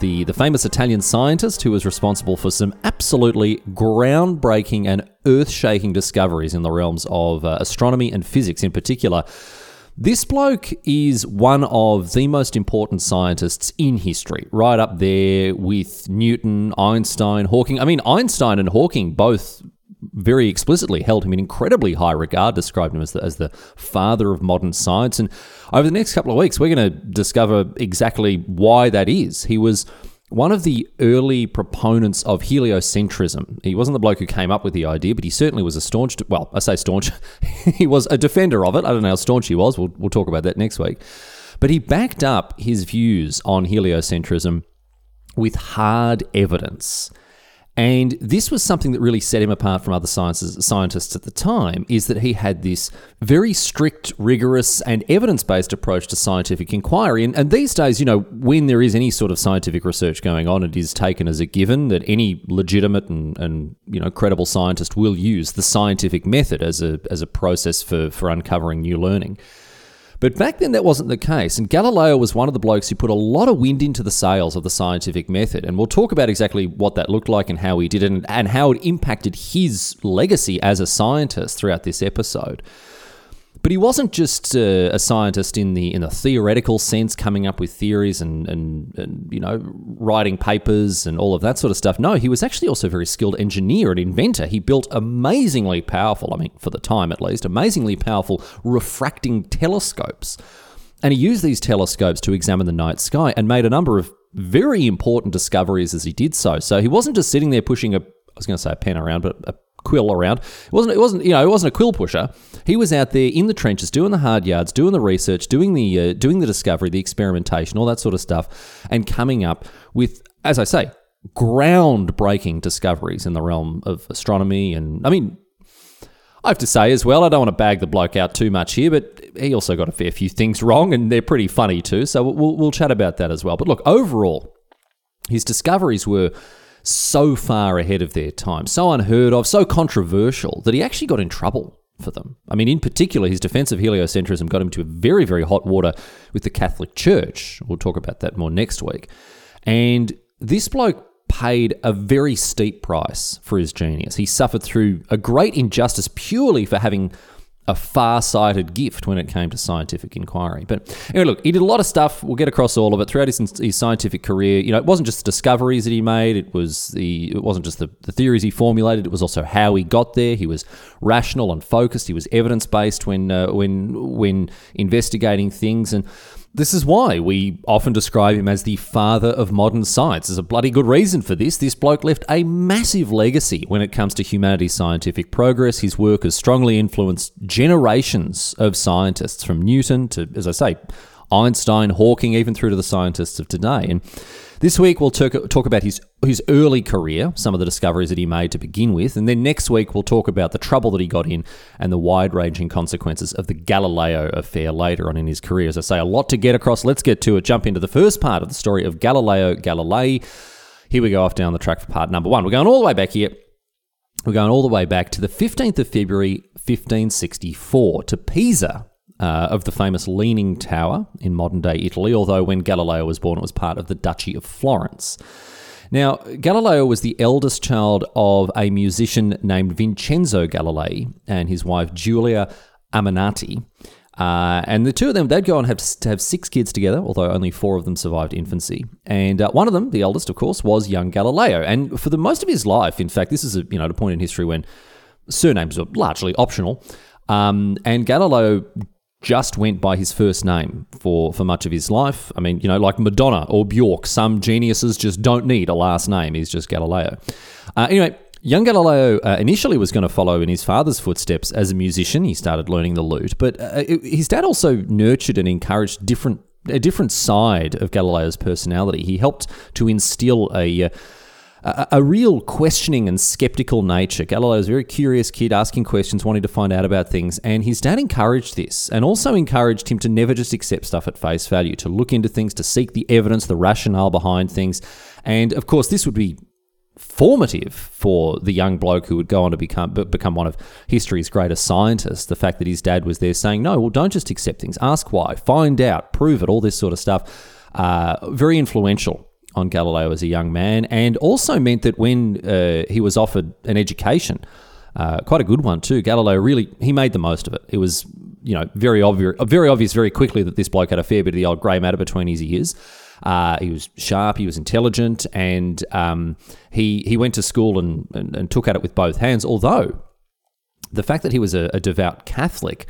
the, the famous Italian scientist who was responsible for some absolutely groundbreaking and earth-shaking discoveries in the realms of uh, astronomy and physics in particular. This bloke is one of the most important scientists in history, right up there with Newton, Einstein, Hawking. I mean, Einstein and Hawking both very explicitly held him in incredibly high regard, described him as the, as the father of modern science. And over the next couple of weeks, we're going to discover exactly why that is. He was one of the early proponents of heliocentrism. He wasn't the bloke who came up with the idea, but he certainly was a staunch, well, I say staunch, he was a defender of it. I don't know how staunch he was. We'll, we'll talk about that next week. But he backed up his views on heliocentrism with hard evidence. And this was something that really set him apart from other scientists at the time, is that he had this very strict, rigorous, and evidence based approach to scientific inquiry. And, and, these days, you know, when there is any sort of scientific research going on, it is taken as a given that any legitimate and, and you know, credible scientist will use the scientific method as a, as a process for, for uncovering new learning. But back then, that wasn't the case. And Galileo was one of the blokes who put a lot of wind into the sails of the scientific method. And we'll talk about exactly what that looked like and how he did it and, how it impacted his legacy as a scientist throughout this episode. But he wasn't just uh, a scientist in the in the theoretical sense, coming up with theories and, and and you know writing papers and all of that sort of stuff. No, he was actually also a very skilled engineer and inventor. He built amazingly powerful, I mean, for the time at least, amazingly powerful refracting telescopes. And he used these telescopes to examine the night sky and made a number of very important discoveries as he did so. So he wasn't just sitting there pushing a I was going to say a pen around, but a quill around. It wasn't it wasn't you know it wasn't a quill pusher. He was out there in the trenches doing the hard yards, doing the research, doing the uh, doing the discovery, the experimentation, all that sort of stuff, and coming up with, as I say, groundbreaking discoveries in the realm of astronomy. And I mean, I have to say as well, I don't want to bag the bloke out too much here, but he also got a fair few things wrong, and they're pretty funny too. So we'll we'll chat about that as well. But look, overall, his discoveries were so far ahead of their time, so unheard of, so controversial that he actually got in trouble for them. I mean, in particular, his defense of heliocentrism got him to very, very hot water with the Catholic Church. We'll talk about that more next week. And this bloke paid a very steep price for his genius. He suffered through a great injustice purely for having a far-sighted gift when it came to scientific inquiry. But anyway, look, he did a lot of stuff. We'll get across all of it throughout his, his scientific career. You know, it wasn't just the discoveries that he made. It was the it wasn't just the, the theories he formulated. It was also how he got there. He was rational and focused. He was evidence-based when uh, when when investigating things and. This is why we often describe him as the father of modern science. There's a bloody good reason for this. This bloke left a massive legacy when it comes to humanity's scientific progress. His work has strongly influenced generations of scientists, from Newton to, as I say, Einstein, Hawking, even through to the scientists of today. And this week we'll talk, talk about his his early career, some of the discoveries that he made to begin with, and then next week we'll talk about the trouble that he got in and the wide-ranging consequences of the Galileo affair later on in his career. As I say, a lot to get across. Let's get to it. Jump into the first part of the story of Galileo Galilei. Here we go off down the track for part number one. We're going all the way back here. We're going all the way back to the 15th of February, 1564, to Pisa, uh, of the famous Leaning Tower in modern day Italy, although when Galileo was born, it was part of the Duchy of Florence. Now, Galileo was the eldest child of a musician named Vincenzo Galilei and his wife Giulia Ammannati. Uh, and the two of them, they'd go on have to have six kids together, although only four of them survived infancy. And uh, one of them, the eldest, of course, was young Galileo. And for the most of his life, in fact, this is a you know a point in history when surnames were largely optional. Um, and Galileo just went by his first name for, for much of his life. I mean, you know, like Madonna or Bjork, some geniuses just don't need a last name. He's just Galileo. Uh, anyway, young Galileo uh, initially was going to follow in his father's footsteps as a musician. He started learning the lute, but uh, his dad also nurtured and encouraged different a different side of Galileo's personality. He helped to instill a uh, a, real questioning and skeptical nature. Galileo was a very curious kid, asking questions, wanting to find out about things, and his dad encouraged this and also encouraged him to never just accept stuff at face value, to look into things, to seek the evidence, the rationale behind things. And of course, this would be formative for the young bloke who would go on to become become one of history's greatest scientists. The fact that his dad was there saying, "No, well, don't just accept things. Ask why, find out, prove it." All this sort of stuff. Uh, very influential on Galileo as a young man, and also meant that when uh, he was offered an education, uh, quite a good one too, Galileo really he made the most of it. It was you know very obvious, very obvious very quickly that this bloke had a fair bit of the old grey matter between his ears. Uh, he was sharp, he was intelligent, and um, he he went to school and, and, and, took at it with both hands. Although the fact that he was a, a devout Catholic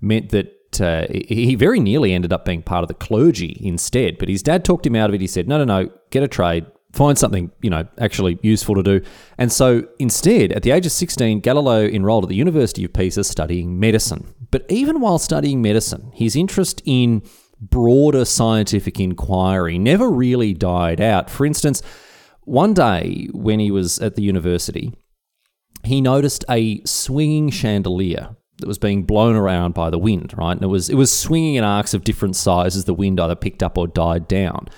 meant that uh, he very nearly ended up being part of the clergy instead. But his dad talked him out of it. He said, "No, no, no, get a trade." Find something, you know, actually useful to do. And so instead, at the age of 16, Galileo enrolled at the University of Pisa studying medicine. But even while studying medicine, his interest in broader scientific inquiry never really died out. For instance, one day when he was at the university, he noticed a swinging chandelier that was being blown around by the wind, right? And it was it was swinging in arcs of different sizes. The wind either picked up or died down.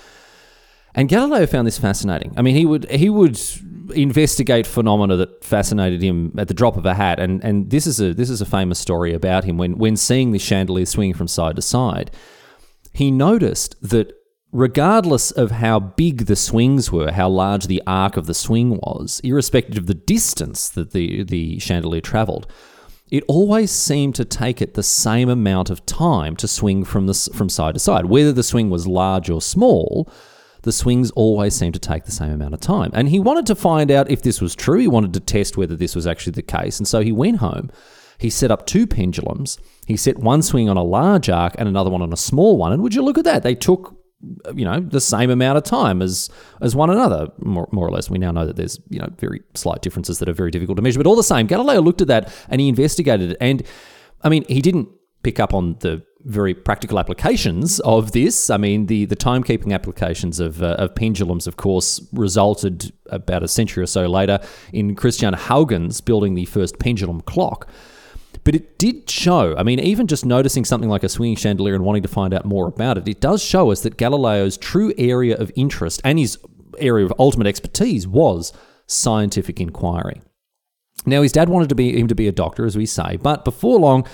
And Galileo found this fascinating. I mean, he would he would investigate phenomena that fascinated him at the drop of a hat. And and this is a this is a famous story about him when when seeing the chandelier swinging from side to side, he noticed that regardless of how big the swings were, how large the arc of the swing was, irrespective of the distance that the the chandelier traveled it always seemed to take it the same amount of time to swing from the, from side to side. Whether the swing was large or small, the swings always seemed to take the same amount of time. And he wanted to find out if this was true. He wanted to test whether this was actually the case. And so he went home. He set up two pendulums. He set one swing on a large arc and another one on a small one. And would you look at that? They took you know the same amount of time as as one another more, more or less we now know that there's you know very slight differences that are very difficult to measure but all the same galileo looked at that and he investigated it and i mean he didn't pick up on the very practical applications of this. I mean, the, the timekeeping applications of, uh, of pendulums, of course, resulted about a century or so later in Christian Huygens building the first pendulum clock. But it did show, I mean, even just noticing something like a swinging chandelier and wanting to find out more about it, it does show us that Galileo's true area of interest and his area of ultimate expertise was scientific inquiry. Now, his dad wanted to be him to be a doctor, as we say, but before long,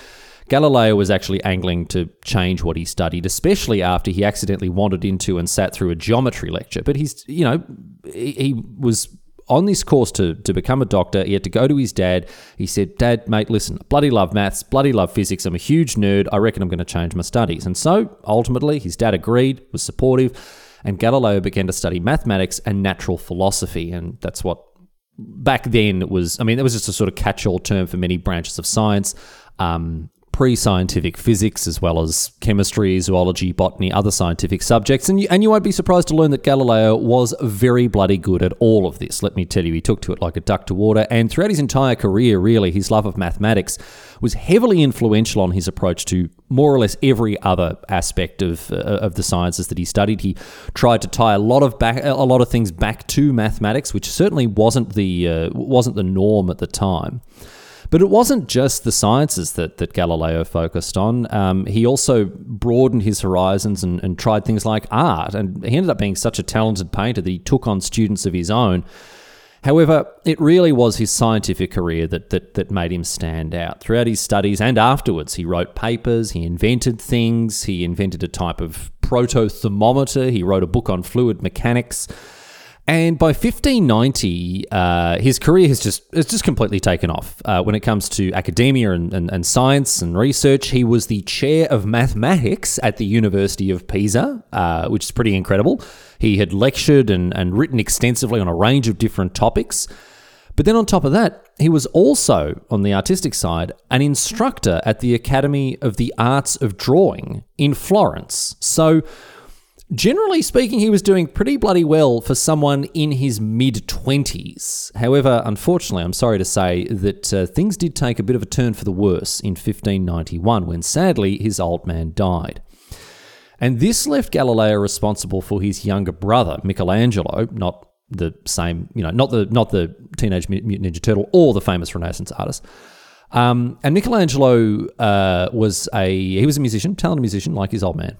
Galileo was actually angling to change what he studied, especially after he accidentally wandered into and sat through a geometry lecture. But he's, you know, he, he was on this course to, to become a doctor, he had to go to his dad. He said, Dad, mate, listen, bloody love maths, bloody love physics. I'm a huge nerd. I reckon I'm going to change my studies. And so ultimately, his dad agreed, was supportive, and Galileo began to study mathematics and natural philosophy. And that's what back then was, I mean, that was just a sort of catch all term for many branches of science. Um, pre scientific physics as well as chemistry, zoology, botany, other scientific subjects. And you, and you won't be surprised to learn that Galileo was very bloody good at all of this. Let me tell you, he took to it like a duck to water. And throughout his entire career, really, his love of mathematics was heavily influential on his approach to more or less every other aspect of uh, of the sciences that he studied. He tried to tie a lot of back a lot of things back to mathematics, which certainly wasn't the uh, wasn't the norm at the time. But it wasn't just the sciences that, that Galileo focused on. Um, he also broadened his horizons and, and tried things like art. And he ended up being such a talented painter that he took on students of his own. However, it really was his scientific career that, that, that made him stand out. Throughout his studies and afterwards, he wrote papers, he invented things, he invented a type of proto thermometer, he wrote a book on fluid mechanics. And by 1590, uh, his career has just has just completely taken off. Uh, when it comes to academia and, and, and, science and research, he was the chair of mathematics at the University of Pisa, uh, which is pretty incredible. He had lectured and, and written extensively on a range of different topics. But then on top of that, he was also, on the artistic side, an instructor at the Academy of the Arts of Drawing in Florence. So Generally speaking, he was doing pretty bloody well for someone in his mid 20s. However, unfortunately, I'm sorry to say that uh, things did take a bit of a turn for the worse in 1591 when sadly his old man died. And this left Galileo responsible for his younger brother, Michelangelo, not the same, you know, not the not the Teenage Mutant Ninja Turtle or the famous Renaissance artist. Um, and Michelangelo uh, was a he was a musician, talented musician, like his old man.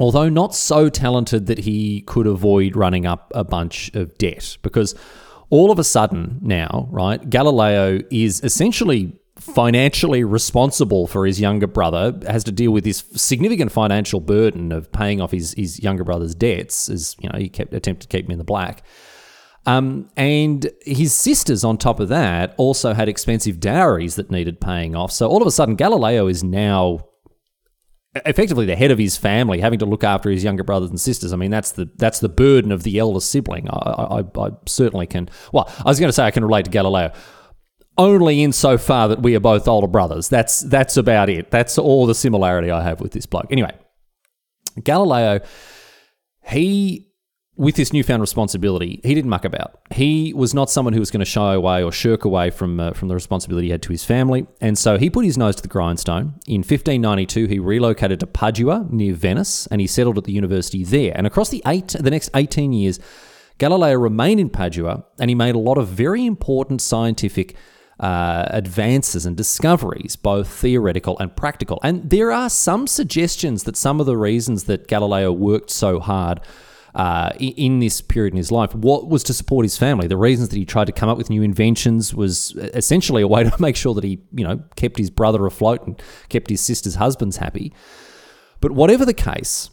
Although not so talented that he could avoid running up a bunch of debt, because all of a sudden now, right, Galileo is essentially financially responsible for his younger brother, has to deal with this significant financial burden of paying off his, his younger brother's debts, as you know, he kept attempted to keep him in the black. Um, and his sisters, on top of that, also had expensive dowries that needed paying off. So all of a sudden, Galileo is now effectively the head of his family, having to look after his younger brothers and sisters. I mean, that's the that's the burden of the elder sibling. I, I, I certainly can. Well, I was going to say I can relate to Galileo only insofar that we are both older brothers. That's that's about it. That's all the similarity I have with this bloke. Anyway, Galileo, he with this newfound responsibility, he didn't muck about. He was not someone who was going to shy away or shirk away from uh, from the responsibility he had to his family, and so he put his nose to the grindstone. In 1592, he relocated to Padua near Venice, and he settled at the university there. And across the eight the next 18 years, Galileo remained in Padua, and he made a lot of very important scientific uh, advances and discoveries, both theoretical and practical. And there are some suggestions that some of the reasons that Galileo worked so hard uh, in this period in his life, what was to support his family. The reasons that he tried to come up with new inventions was essentially a way to make sure that he, you know, kept his brother afloat and kept his sister's husbands happy. But whatever the case,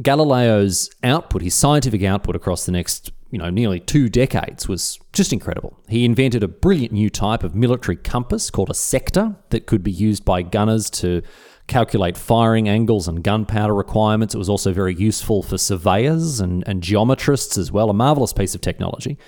Galileo's output, his scientific output across the next, you know, nearly two decades was just incredible. He invented a brilliant new type of military compass called a sector that could be used by gunners to calculate firing angles and gunpowder requirements. It was also very useful for surveyors and, and geometrists as well, a marvelous piece of technology.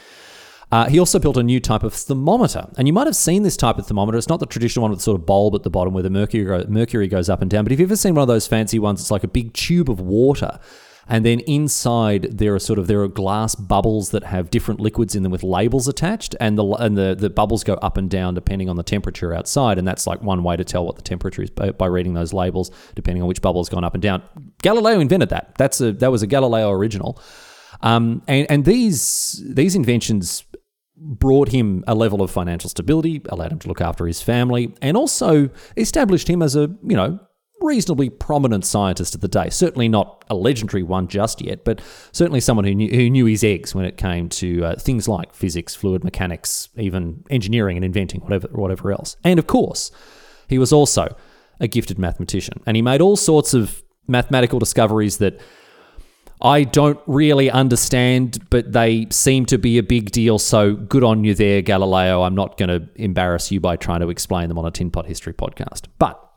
Uh, he also built a new type of thermometer, and you might have seen this type of thermometer. It's not the traditional one with the sort of bulb at the bottom where the mercury mercury goes up and down. But if you've ever seen one of those fancy ones, it's like a big tube of water, and then inside there are sort of there are glass bubbles that have different liquids in them with labels attached, and the and the, the bubbles go up and down depending on the temperature outside, and that's like one way to tell what the temperature is by, by reading those labels, depending on which bubble's gone up and down. Galileo invented that. That's a that was a Galileo original. Um, and, and these these inventions brought him a level of financial stability, allowed him to look after his family, and also established him as a, you know, reasonably prominent scientist of the day. Certainly not a legendary one just yet, but certainly someone who knew, who knew his eggs when it came to uh, things like physics, fluid mechanics, even engineering and inventing, whatever, whatever else. And of course, he was also a gifted mathematician, and he made all sorts of mathematical discoveries that I don't really understand, but they seem to be a big deal. So good on you there, Galileo. I'm not going to embarrass you by trying to explain them on a Tin Pot History podcast. But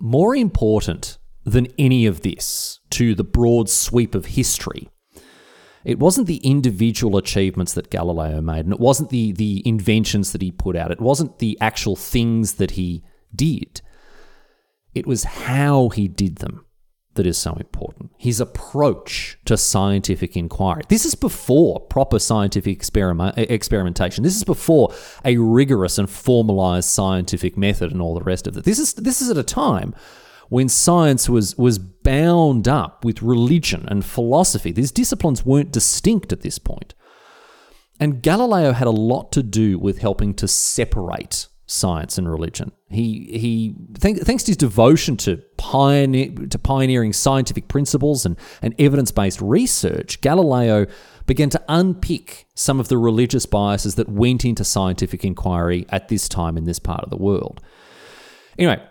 more important than any of this to the broad sweep of history, it wasn't the individual achievements that Galileo made, and it wasn't the, the inventions that he put out, it wasn't the actual things that he did. It was how he did them that is so important. His approach to scientific inquiry. This is before proper scientific experiment, experimentation. This is before a rigorous and formalized scientific method and all the rest of it. This is this is at a time when science was was bound up with religion and philosophy. These disciplines weren't distinct at this point. And Galileo had a lot to do with helping to separate science and religion. He he thanks to his devotion to pioneer to pioneering scientific principles and, and evidence-based research, Galileo began to unpick some of the religious biases that went into scientific inquiry at this time in this part of the world. Anyway,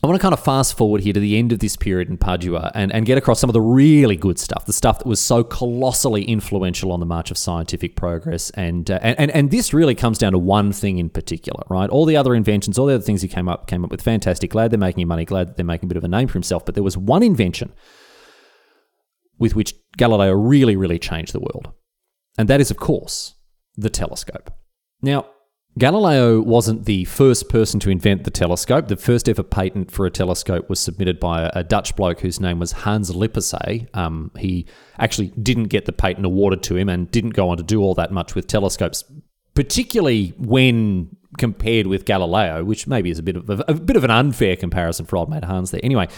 I want to kind of fast forward here to the end of this period in Padua and, and get across some of the really good stuff, the stuff that was so colossally influential on the march of scientific progress. And, uh, and, and this really comes down to one thing in particular, right? All the other inventions, all the other things he came up came up with, fantastic. Glad they're making money, glad they're making a bit of a name for himself. But there was one invention with which Galileo really, really changed the world. And that is, of course, the telescope. Now, Galileo wasn't the first person to invent the telescope. The first ever patent for a telescope was submitted by a, Dutch bloke whose name was Hans Lippershey. Um, he actually didn't get the patent awarded to him and didn't go on to do all that much with telescopes, particularly when compared with Galileo, which maybe is a bit of a, a bit of an unfair comparison for old mate Hans there. Anyway,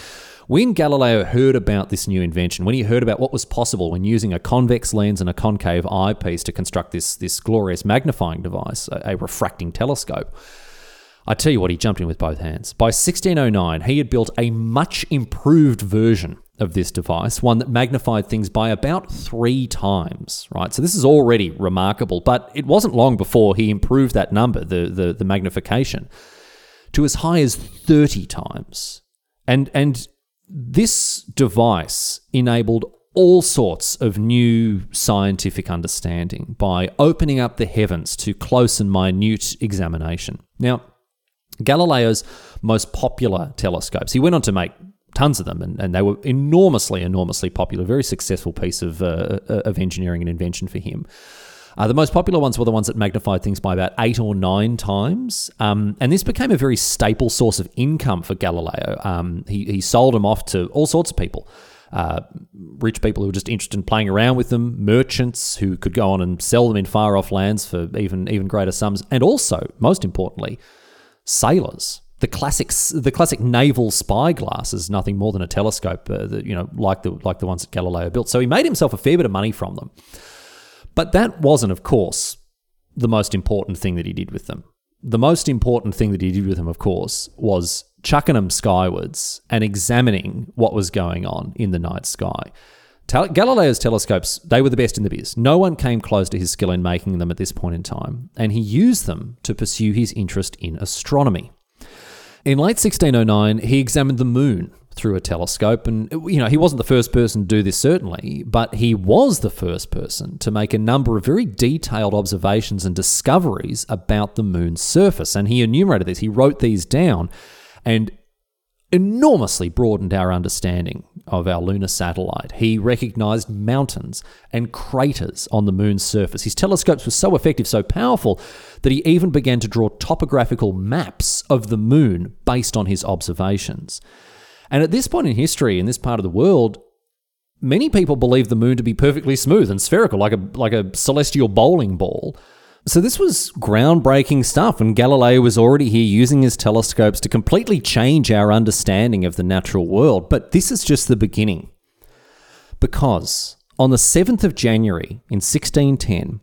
When Galileo heard about this new invention, when he heard about what was possible when using a convex lens and a concave eyepiece to construct this, this glorious magnifying device, a, a refracting telescope, I tell you what, he jumped in with both hands. By 1609, he had built a much improved version of this device, one that magnified things by about three times, right? So this is already remarkable, but it wasn't long before he improved that number, the, the, the magnification, to as high as 30 times. And, and this device enabled all sorts of new scientific understanding by opening up the heavens to close and minute examination. Now, Galileo's most popular telescopes, he went on to make tons of them, and, and they were enormously, enormously popular. Very successful piece of, uh, uh of engineering and invention for him. Uh, the most popular ones were the ones that magnified things by about eight or nine times. Um, and this became a very staple source of income for Galileo. Um, he, he sold them off to all sorts of people. Uh, rich people who were just interested in playing around with them, merchants who could go on and sell them in far off lands for even even greater sums, and also, most importantly, sailors. The classic, the classic naval spyglass is nothing more than a telescope, uh, you know, like the like the ones that Galileo built. So he made himself a fair bit of money from them. But that wasn't, of course, the most important thing that he did with them. The most important thing that he did with them, of course, was chucking them skywards and examining what was going on in the night sky. Galileo's telescopes, they were the best in the biz. No one came close to his skill in making them at this point in time, and he used them to pursue his interest in astronomy. In late 1609, he examined the moon through a telescope. And, you know, he wasn't the first person to do this, certainly, but he was the first person to make a number of very detailed observations and discoveries about the moon's surface. And he enumerated these, he wrote these down, and enormously broadened our understanding of our lunar satellite. He recognized mountains and craters on the moon's surface. His telescopes were so effective, so powerful, that he even began to draw topographical maps of the moon based on his observations. And at this point in history, in this part of the world, many people believe the moon to be perfectly smooth and spherical, like a like a celestial bowling ball. So this was groundbreaking stuff, and Galileo was already here using his telescopes to completely change our understanding of the natural world. But this is just the beginning. Because on the 7th of January in 1610,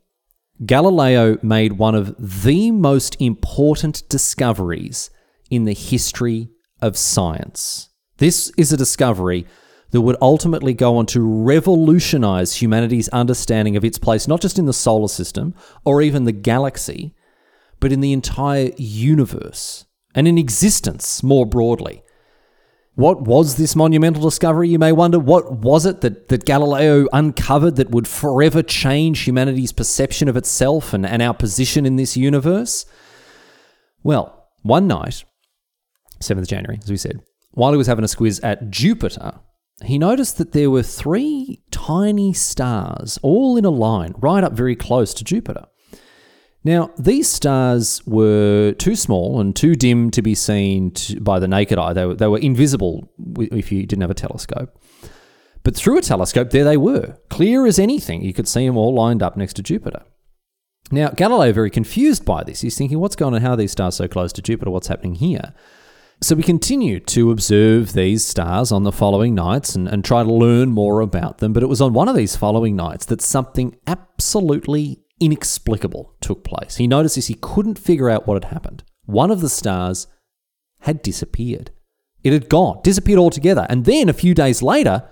Galileo made one of the most important discoveries in the history of science. This is a discovery that would ultimately go on to revolutionize humanity's understanding of its place, not just in the solar system or even the galaxy, but in the entire universe and in existence more broadly. What was this monumental discovery, you may wonder? What was it that, that Galileo uncovered that would forever change humanity's perception of itself and, and our position in this universe? Well, one night, 7th January, as we said, while he was having a squiz at Jupiter, he noticed that there were three tiny stars all in a line right up very close to Jupiter. Now, these stars were too small and too dim to be seen to, by the naked eye. They were, they were invisible if you didn't have a telescope. But through a telescope, there they were, clear as anything. You could see them all lined up next to Jupiter. Now, Galileo, very confused by this, he's thinking, what's going on? How are these stars so close to Jupiter? What's happening here? So we continue to observe these stars on the following nights and, and try to learn more about them. But it was on one of these following nights that something absolutely inexplicable took place. He noticed this, he couldn't figure out what had happened. One of the stars had disappeared. It had gone, disappeared altogether. And then a few days later,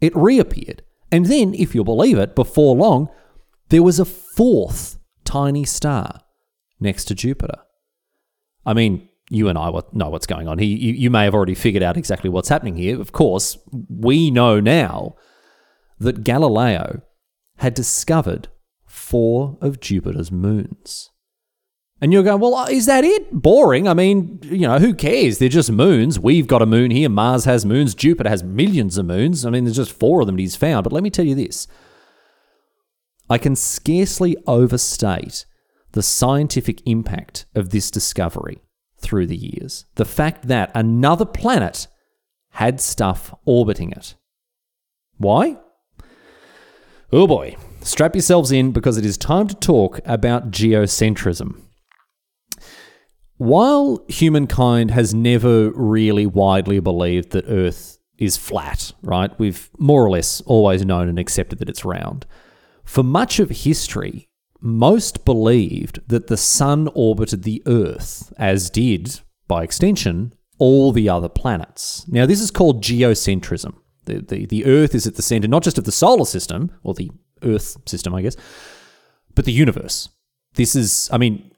it reappeared. And then, if you'll believe it, before long, there was a fourth tiny star next to Jupiter. I mean, you and I know what's going on. He, you, you may have already figured out exactly what's happening here. Of course, we know now that Galileo had discovered four of Jupiter's moons. And you're going, well, uh, is that it? Boring. I mean, you know, who cares? They're just moons. We've got a moon here. Mars has moons. Jupiter has millions of moons. I mean, there's just four of them he's found. But let me tell you this I can scarcely overstate the scientific impact of this discovery through the years. The fact that another planet had stuff orbiting it. Why? Oh boy, strap yourselves in because it is time to talk about geocentrism. While humankind has never really widely believed that Earth is flat, right? We've more or less always known and accepted that it's round. For much of history, most believed that the sun orbited the Earth, as did, by extension, all the other planets. Now, this is called geocentrism. The, the, the Earth is at the center, not just of the solar system, or the Earth system, I guess, but the universe. This is, I mean,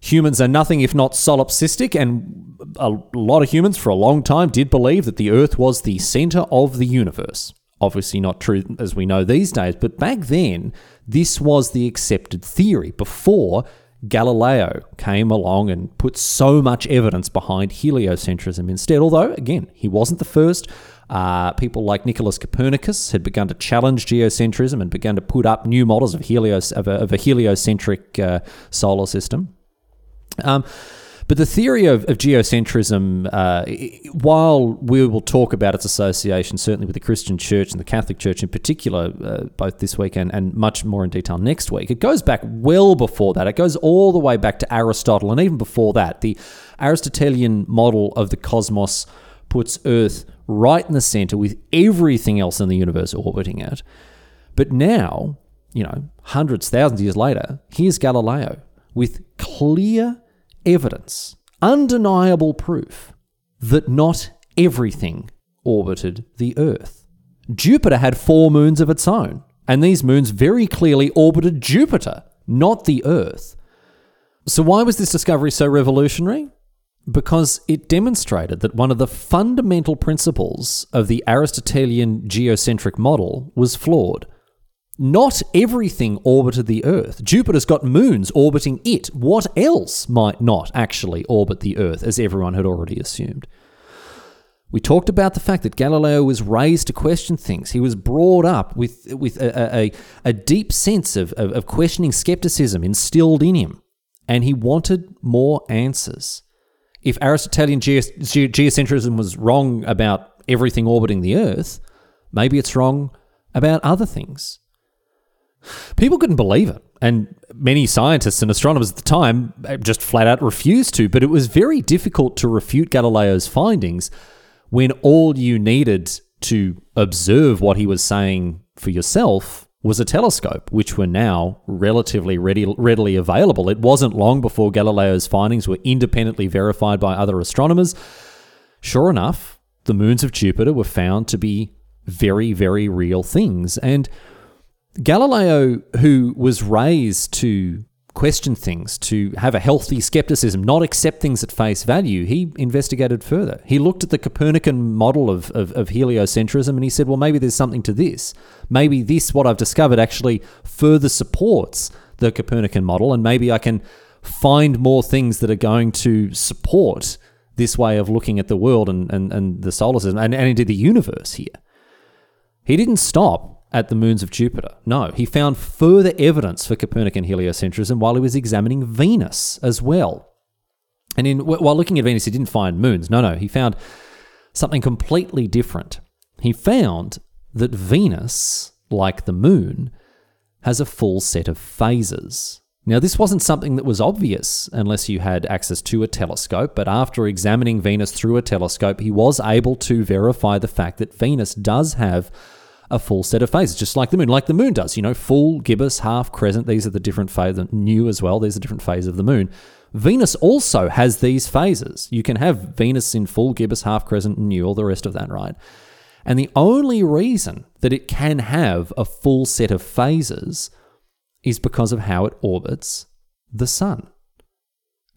humans are nothing if not solipsistic, and a lot of humans for a long time did believe that the Earth was the center of the universe. Obviously, not true as we know these days, but back then, this was the accepted theory before Galileo came along and put so much evidence behind heliocentrism instead. Although, again, he wasn't the first. Uh, people like Nicholas Copernicus had begun to challenge geocentrism and began to put up new models of, helios, of, a, of a heliocentric uh, solar system. Um, but the theory of, of geocentrism, uh, while we will talk about its association certainly with the Christian Church and the Catholic Church in particular, uh, both this week and, and much more in detail next week, it goes back well before that. It goes all the way back to Aristotle, and even before that, the Aristotelian model of the cosmos puts Earth right in the center with everything else in the universe orbiting it. But now, you know, hundreds, thousands of years later, here's Galileo with clear evidence, undeniable proof, that not everything orbited the Earth. Jupiter had four moons of its own, and these moons very clearly orbited Jupiter, not the Earth. So, why was this discovery so revolutionary? Because it demonstrated that one of the fundamental principles of the Aristotelian geocentric model was flawed. Not everything orbited the Earth. Jupiter's got moons orbiting it. What else might not actually orbit the Earth, as everyone had already assumed? We talked about the fact that Galileo was raised to question things. He was brought up with, with a, a, a deep sense of, of, of questioning skepticism instilled in him, and he wanted more answers. If Aristotelian geocentrism was wrong about everything orbiting the Earth, maybe it's wrong about other things. People couldn't believe it. And many scientists and astronomers at the time eh, just flat out refused to. But it was very difficult to refute Galileo's findings when all you needed to observe what he was saying for yourself was a telescope, which were now relatively ready, readily available. It wasn't long before Galileo's findings were independently verified by other astronomers. Sure enough, the moons of Jupiter were found to be very, very real things. And Galileo, who was raised to question things, to have a healthy skepticism, not accept things at face value, he investigated further. He looked at the Copernican model of, of, of, heliocentrism and he said, well, maybe there's something to this. Maybe this, what I've discovered, actually further supports the Copernican model, and maybe I can find more things that are going to support this way of looking at the world and, and, and the solar system and, and indeed the universe here. He didn't stop at the moons of Jupiter. No, he found further evidence for Copernican heliocentrism while he was examining Venus as well. And in, while looking at Venus, he didn't find moons. No, no, he found something completely different. He found that Venus, like the moon, has a full set of phases. Now, this wasn't something that was obvious unless you had access to a telescope, but after examining Venus through a telescope, he was able to verify the fact that Venus does have a full set of phases, just like the moon, like the moon does. You know, full, gibbous, half, crescent. These are the different phases. New as well. These are different phases of the moon. Venus also has these phases. You can have Venus in full, gibbous, half, crescent, new, all the rest of that, right? And the only reason that it can have a full set of phases is because of how it orbits the sun.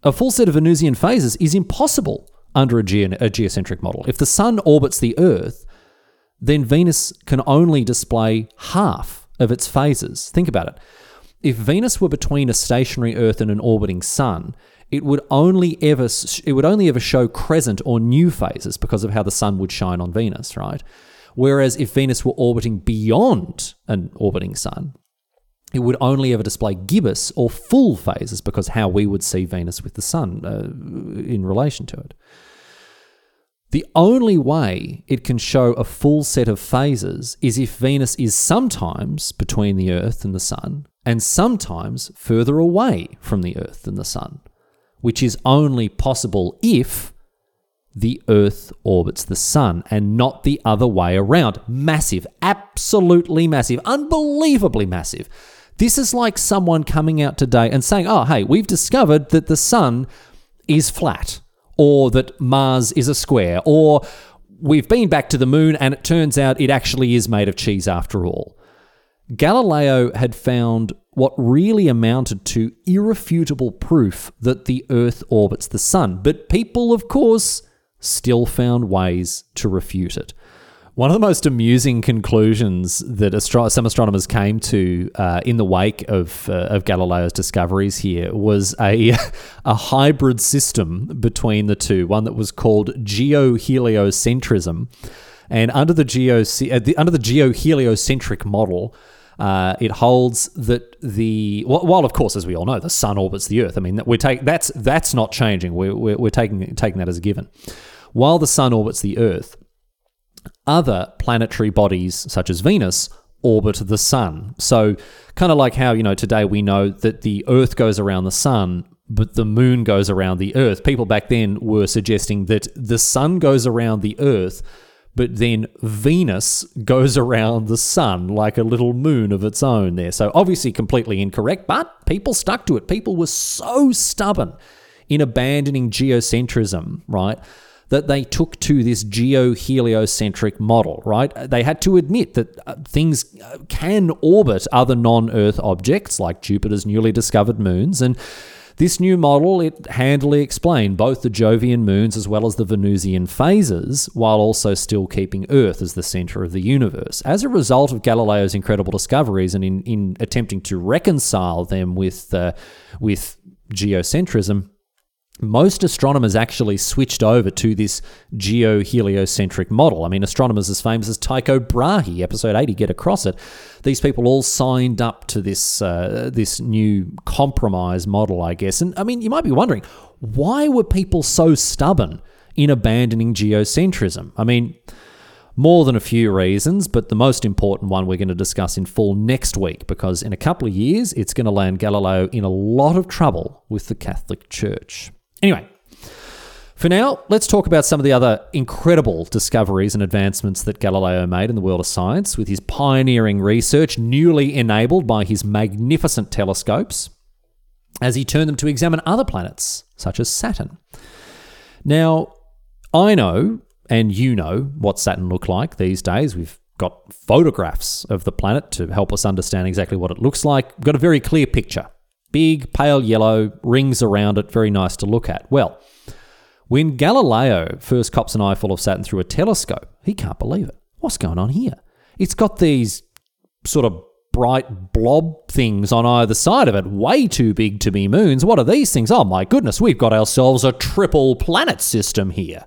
A full set of Venusian phases is impossible under a, ge- a geocentric model. If the sun orbits the Earth, then Venus can only display half of its phases. Think about it. If Venus were between a stationary Earth and an orbiting Sun, it would only ever it would only ever show crescent or new phases because of how the Sun would shine on Venus, right? Whereas if Venus were orbiting beyond an orbiting Sun, it would only ever display gibbous or full phases because how we would see Venus with the Sun uh, in relation to it. The only way it can show a full set of phases is if Venus is sometimes between the Earth and the Sun and sometimes further away from the Earth than the Sun, which is only possible if the Earth orbits the Sun and not the other way around. Massive, absolutely massive, unbelievably massive. This is like someone coming out today and saying, oh, hey, we've discovered that the Sun is flat, or that Mars is a square, or we've been back to the moon and it turns out it actually is made of cheese after all. Galileo had found what really amounted to irrefutable proof that the Earth orbits the Sun, but people, of course, still found ways to refute it. One of the most amusing conclusions that astro- some astronomers came to uh, in the wake of, uh, of Galileo's discoveries here was a, a hybrid system between the two, one that was called geoheliocentrism. And under the, geo- uh, the, under the geoheliocentric model, uh, it holds that the while of course, as we all know, the sun orbits the Earth. I mean, we take that's that's not changing. We're, we're, we're taking taking that as a given. While the sun orbits the Earth, other planetary bodies such as Venus orbit the sun. So, kind of like how you know today we know that the Earth goes around the sun, but the moon goes around the Earth. People back then were suggesting that the sun goes around the Earth but then Venus goes around the sun like a little moon of its own there. So obviously completely incorrect, but people stuck to it. People were so stubborn in abandoning geocentrism, right? That they took to this geoheliocentric model, right? They had to admit that uh, things uh, can orbit other non Earth objects like Jupiter's newly discovered moons. And this new model, it handily explained both the Jovian moons as well as the Venusian phases, while also still keeping Earth as the center of the universe. As a result of Galileo's incredible discoveries and in, in attempting to reconcile them with, uh, with geocentrism, most astronomers actually switched over to this geoheliocentric model. I mean, astronomers as famous as Tycho Brahe, episode 80, get across it. These people all signed up to this uh, this new compromise model, I guess. And I mean, you might be wondering, why were people so stubborn in abandoning geocentrism? I mean, more than a few reasons, but the most important one we're going to discuss in full next week because in a couple of years it's going to land Galileo in a lot of trouble with the Catholic Church. Anyway, for now, let's talk about some of the other incredible discoveries and advancements that Galileo made in the world of science with his pioneering research, newly enabled by his magnificent telescopes, as he turned them to examine other planets, such as Saturn. Now, I know, and you know, what Saturn looked like these days. We've got photographs of the planet to help us understand exactly what it looks like. We've got a very clear picture Big, pale yellow, rings around it, very nice to look at. Well, when Galileo first cops an eyeful of Saturn through a telescope, he can't believe it. What's going on here? It's got these sort of bright blob things on either side of it, way too big to be moons. What are these things? Oh my goodness, we've got ourselves a triple planet system here.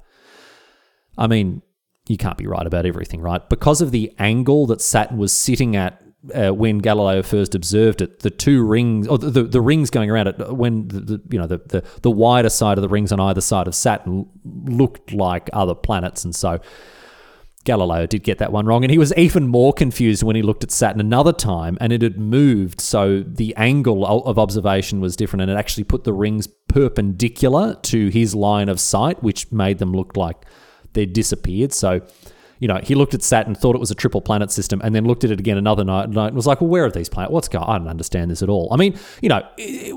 I mean, you can't be right about everything, right? Because of the angle that Saturn was sitting at uh, when Galileo first observed it, the two rings, or the, the, the rings going around it, when the, the, you know the, the the wider side of the rings on either side of Saturn looked like other planets, and so Galileo did get that one wrong, and he was even more confused when he looked at Saturn another time, and it had moved, so the angle of observation was different, and it actually put the rings perpendicular to his line of sight, which made them look like they'd disappeared. So you know, he looked at Saturn, thought it was a triple planet system, and then looked at it again another night, and was like, well, where are these planets? What's going on? I don't understand this at all. I mean, you know,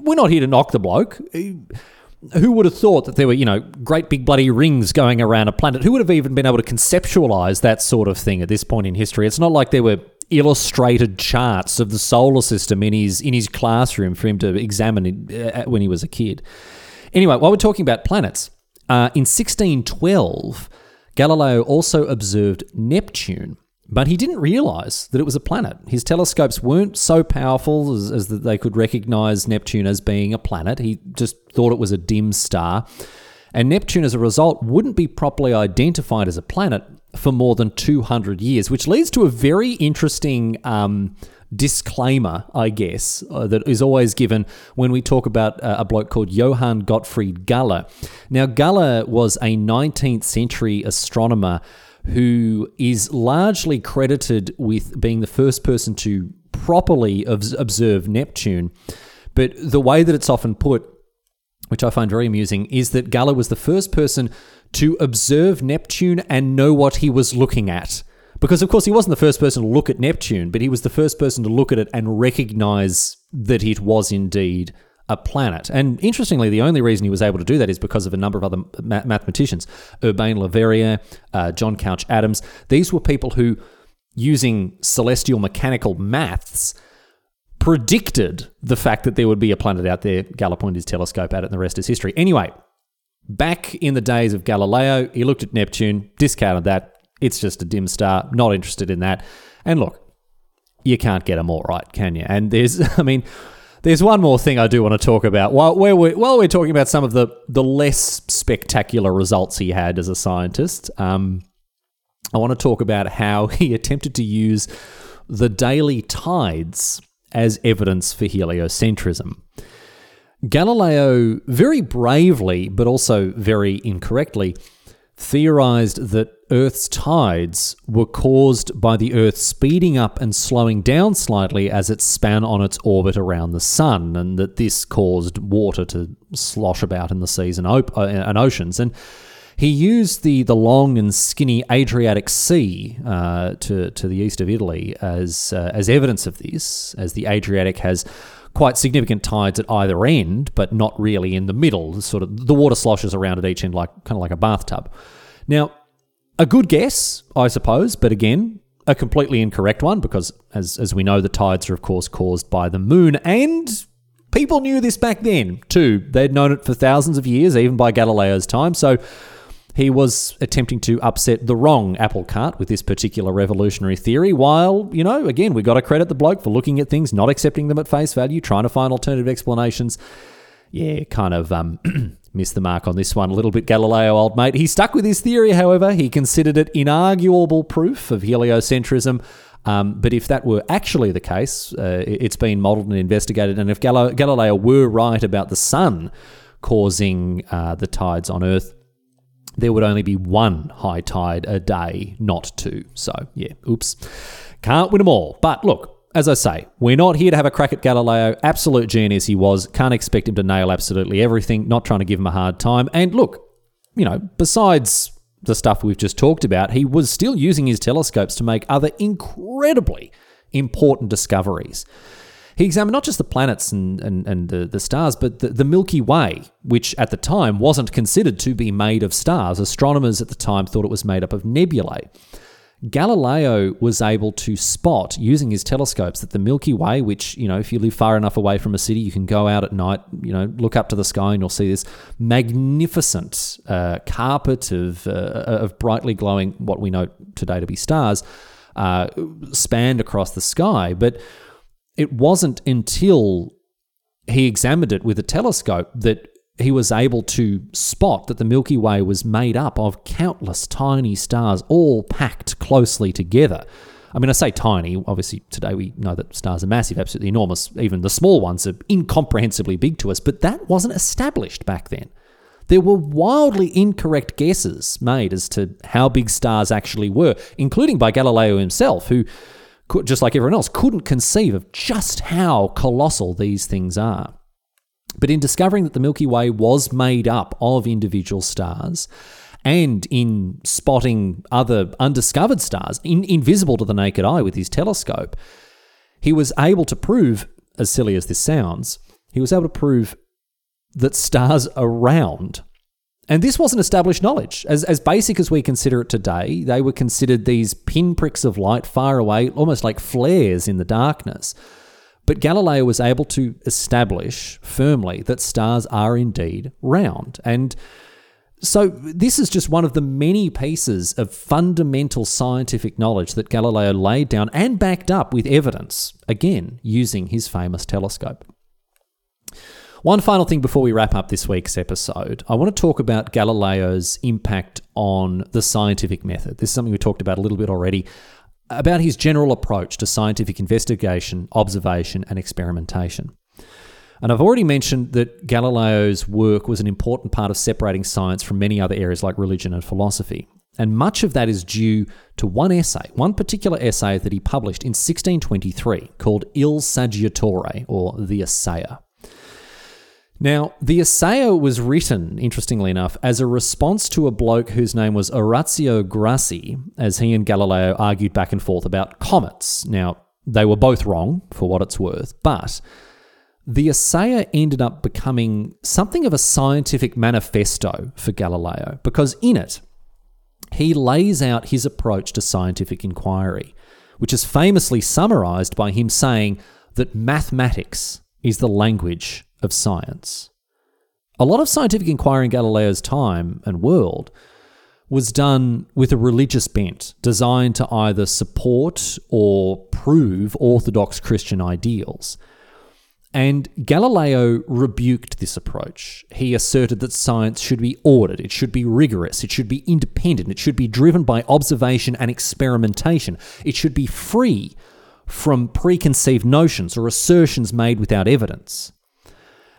we're not here to knock the bloke. Who would have thought that there were, you know, great big bloody rings going around a planet? Who would have even been able to conceptualize that sort of thing at this point in history? It's not like there were illustrated charts of the solar system in his in his classroom for him to examine uh, when he was a kid. Anyway, while we're talking about planets, uh, in 1612 Galileo also observed Neptune, but he didn't realize that it was a planet. His telescopes weren't so powerful as, as that they could recognize Neptune as being a planet. He just thought it was a dim star. And Neptune, as a result, wouldn't be properly identified as a planet for more than 200 years, which leads to a very interesting um, disclaimer, I guess, uh, that is always given when we talk about uh, a bloke called Johann Gottfried Galle. Now, Galle was a 19th century astronomer who is largely credited with being the first person to properly observe Neptune. But the way that it's often put, which I find very amusing, is that Galle was the first person to observe Neptune and know what he was looking at. Because, of course, he wasn't the first person to look at Neptune, but he was the first person to look at it and recognize that it was indeed a planet. And interestingly, the only reason he was able to do that is because of a number of other ma- mathematicians Urbain Le Verrier, uh, John Couch Adams. These were people who, using celestial mechanical maths, predicted the fact that there would be a planet out there. Galle pointed his telescope at it, and the rest is history. Anyway, back in the days of Galileo, he looked at Neptune, discounted that. It's just a dim star, not interested in that. And look, you can't get them all right, can you? And there's, I mean, there's one more thing I do want to talk about. While we're, while we're talking about some of the, the less spectacular results he had as a scientist, um, I want to talk about how he attempted to use the daily tides as evidence for heliocentrism. Galileo very bravely, but also very incorrectly, theorized that Earth's tides were caused by the Earth speeding up and slowing down slightly as it span on its orbit around the Sun, and that this caused water to slosh about in the seas and, op- uh, and oceans. And he used the, the long and skinny Adriatic Sea uh, to, to the east of Italy as, uh, as evidence of this, as the Adriatic has quite significant tides at either end, but not really in the middle. Sort of the water sloshes around at each end like kind of like a bathtub. Now, a good guess, I suppose, but again, a completely incorrect one because, as as we know, the tides are of course caused by the moon, and people knew this back then too. They'd known it for thousands of years, even by Galileo's time. So he was attempting to upset the wrong apple cart with this particular revolutionary theory, while, you know, again, we got to credit the bloke for looking at things, not accepting them at face value, trying to find alternative explanations. Yeah, kind of um, missed the mark on this one a little bit, Galileo, old mate. He stuck with his theory, however. He considered it inarguable proof of heliocentrism. Um, but if that were actually the case, uh, it's been modelled and investigated. And if Galileo were right about the sun causing uh, the tides on Earth, there would only be one high tide a day, not two. So, yeah, oops. Can't win them all. But look, as I say, we're not here to have a crack at Galileo. Absolute genius he was. Can't expect him to nail absolutely everything. Not trying to give him a hard time. And look, you know, besides the stuff we've just talked about, he was still using his telescopes to make other incredibly important discoveries. He examined not just the planets and, and, and the, the stars, but the, the Milky Way, which at the time wasn't considered to be made of stars. Astronomers at the time thought it was made up of nebulae. Galileo was able to spot using his telescopes that the Milky Way, which, you know, if you live far enough away from a city, you can go out at night, you know, look up to the sky and you'll see this magnificent uh, carpet of, uh, of brightly glowing, what we know today to be stars, uh, spanned across the sky. But it wasn't until he examined it with a telescope that he was able to spot that the Milky Way was made up of countless tiny stars, all packed closely together. I mean, I say tiny. Obviously, today we know that stars are massive, absolutely enormous. Even the small ones are incomprehensibly big to us, but that wasn't established back then. There were wildly incorrect guesses made as to how big stars actually were, including by Galileo himself, who just like everyone else, couldn't conceive of just how colossal these things are. But in discovering that the Milky Way was made up of individual stars, and in spotting other undiscovered stars, in, invisible to the naked eye with his telescope, he was able to prove, as silly as this sounds, he was able to prove that stars are round and this wasn't established knowledge. As, as basic as we consider it today, they were considered these pinpricks of light far away, almost like flares in the darkness. But Galileo was able to establish firmly that stars are indeed round. And so, this is just one of the many pieces of fundamental scientific knowledge that Galileo laid down and backed up with evidence, again, using his famous telescope. One final thing before we wrap up this week's episode, I want to talk about Galileo's impact on the scientific method. This is something we talked about a little bit already about his general approach to scientific investigation, observation, and experimentation. And I've already mentioned that Galileo's work was an important part of separating science from many other areas like religion and philosophy. And much of that is due to one essay, one particular essay that he published in 1623 called Il Saggiatore, or The Assayer. Now, the Essay was written, interestingly enough, as a response to a bloke whose name was Orazio Grassi, as he and Galileo argued back and forth about comets. Now, they were both wrong, for what it's worth, but the Assayer ended up becoming something of a scientific manifesto for Galileo, because in it, he lays out his approach to scientific inquiry, which is famously summarized by him saying that mathematics is the language of science. A lot of scientific inquiry in Galileo's time and world was done with a religious bent, designed to either support or prove orthodox Christian ideals. And Galileo rebuked this approach. He asserted that science should be ordered, it should be rigorous, it should be independent, it should be driven by observation and experimentation, it should be free from preconceived notions or assertions made without evidence.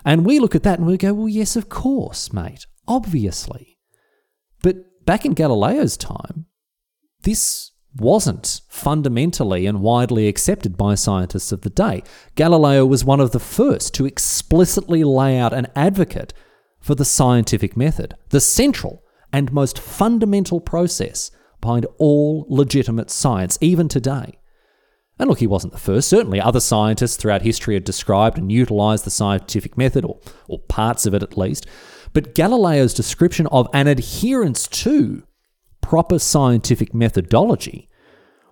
And we look at that and we go, well, yes, of course, mate, obviously. But back in Galileo's time, this wasn't fundamentally and widely accepted by scientists of the day. Galileo was one of the first to explicitly lay out an advocate for the scientific method, the central and most fundamental process behind all legitimate science, even today. And look, he wasn't the first. Certainly, other scientists throughout history had described and utilized the scientific method, or, or parts of it at least. But Galileo's description of an adherence to proper scientific methodology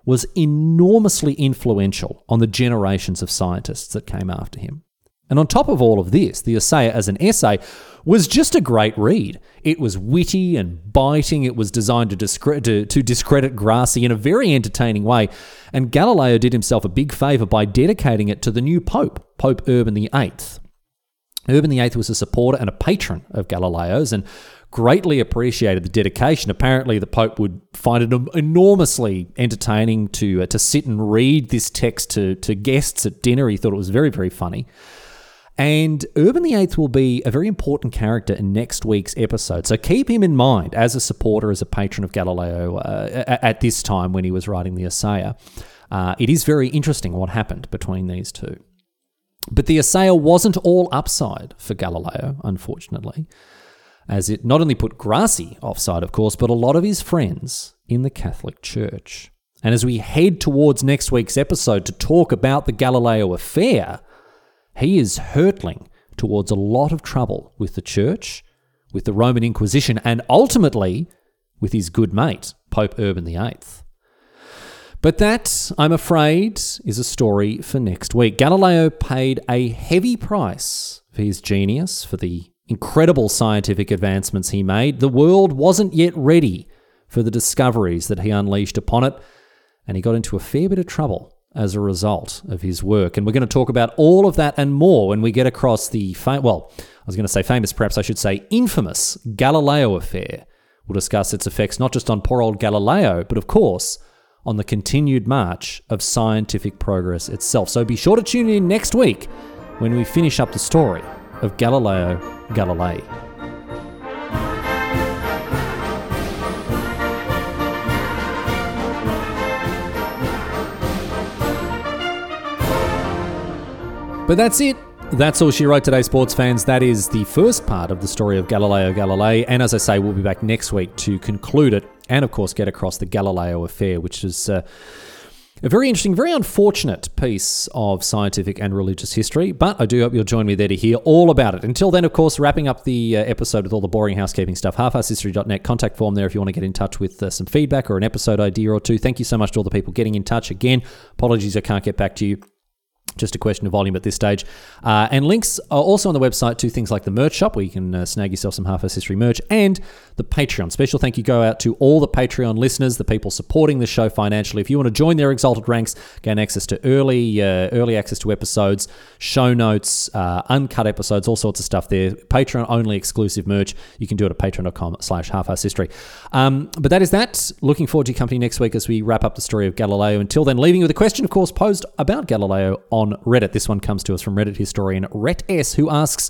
was enormously influential on the generations of scientists that came after him. And on top of all of this, the essay as an essay was just a great read. It was witty and biting. It was designed to, to, to, discredit Grassi in a very entertaining way. And Galileo did himself a big favour by dedicating it to the new Pope, Pope Urban VIII. Urban VIII was a supporter and a patron of Galileo's and greatly appreciated the dedication. Apparently, the Pope would find it enormously entertaining to, uh, to sit and read this text to, to guests at dinner. He thought it was very, very funny. And Urban VIII will be a very important character in next week's episode. So keep him in mind as a supporter, as a patron of Galileo uh, at this time when he was writing the Assayer. Uh, it is very interesting what happened between these two. But the Assayer wasn't all upside for Galileo, unfortunately, as it not only put Grassi offside, of course, but a lot of his friends in the Catholic Church. And as we head towards next week's episode to talk about the Galileo affair, he is hurtling towards a lot of trouble with the church, with the Roman Inquisition, and ultimately with his good mate, Pope Urban VIII. But that, I'm afraid, is a story for next week. Galileo paid a heavy price for his genius, for the incredible scientific advancements he made. The world wasn't yet ready for the discoveries that he unleashed upon it, and he got into a fair bit of trouble as a result of his work. And we're going to talk about all of that and more when we get across the, fam- well, I was going to say famous, perhaps I should say infamous Galileo affair. We'll discuss its effects not just on poor old Galileo, but of course on the continued march of scientific progress itself. So be sure to tune in next week when we finish up the story of Galileo Galilei. But that's it. That's all she wrote today, sports fans. That is the first part of the story of Galileo Galilei. And as I say, we'll be back next week to conclude it and, of course, get across the Galileo affair, which is. Uh, a very interesting, very unfortunate piece of scientific and religious history, but I do hope you'll join me there to hear all about it. Until then, of course, wrapping up the uh, episode with all the boring housekeeping stuff, halfasshistory.net, contact form there if you want to get in touch with uh, some feedback or an episode idea or two. Thank you so much to all the people getting in touch. Again, apologies I can't get back to you just a question of volume at this stage. Uh, and links are also on the website to things like the merch shop, where you can uh, snag yourself some Half Ass History merch, and the Patreon. Special thank you go out to all the Patreon listeners, the people supporting the show financially. If you want to join their exalted ranks, gain access to early uh, early access to episodes, show notes, uh, uncut episodes, all sorts of stuff there. Patreon only exclusive merch. You can do it at patreon.com slash half history. Um, but that is that. Looking forward to your company next week as we wrap up the story of Galileo. Until then, leaving you with a question, of course, posed about Galileo on Reddit. This one comes to us from Reddit historian Rhett S, who asks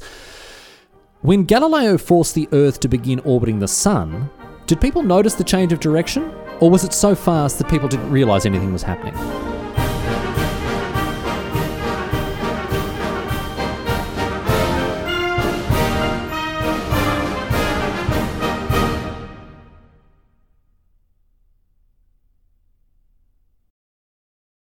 When Galileo forced the Earth to begin orbiting the Sun, did people notice the change of direction? Or was it so fast that people didn't realise anything was happening?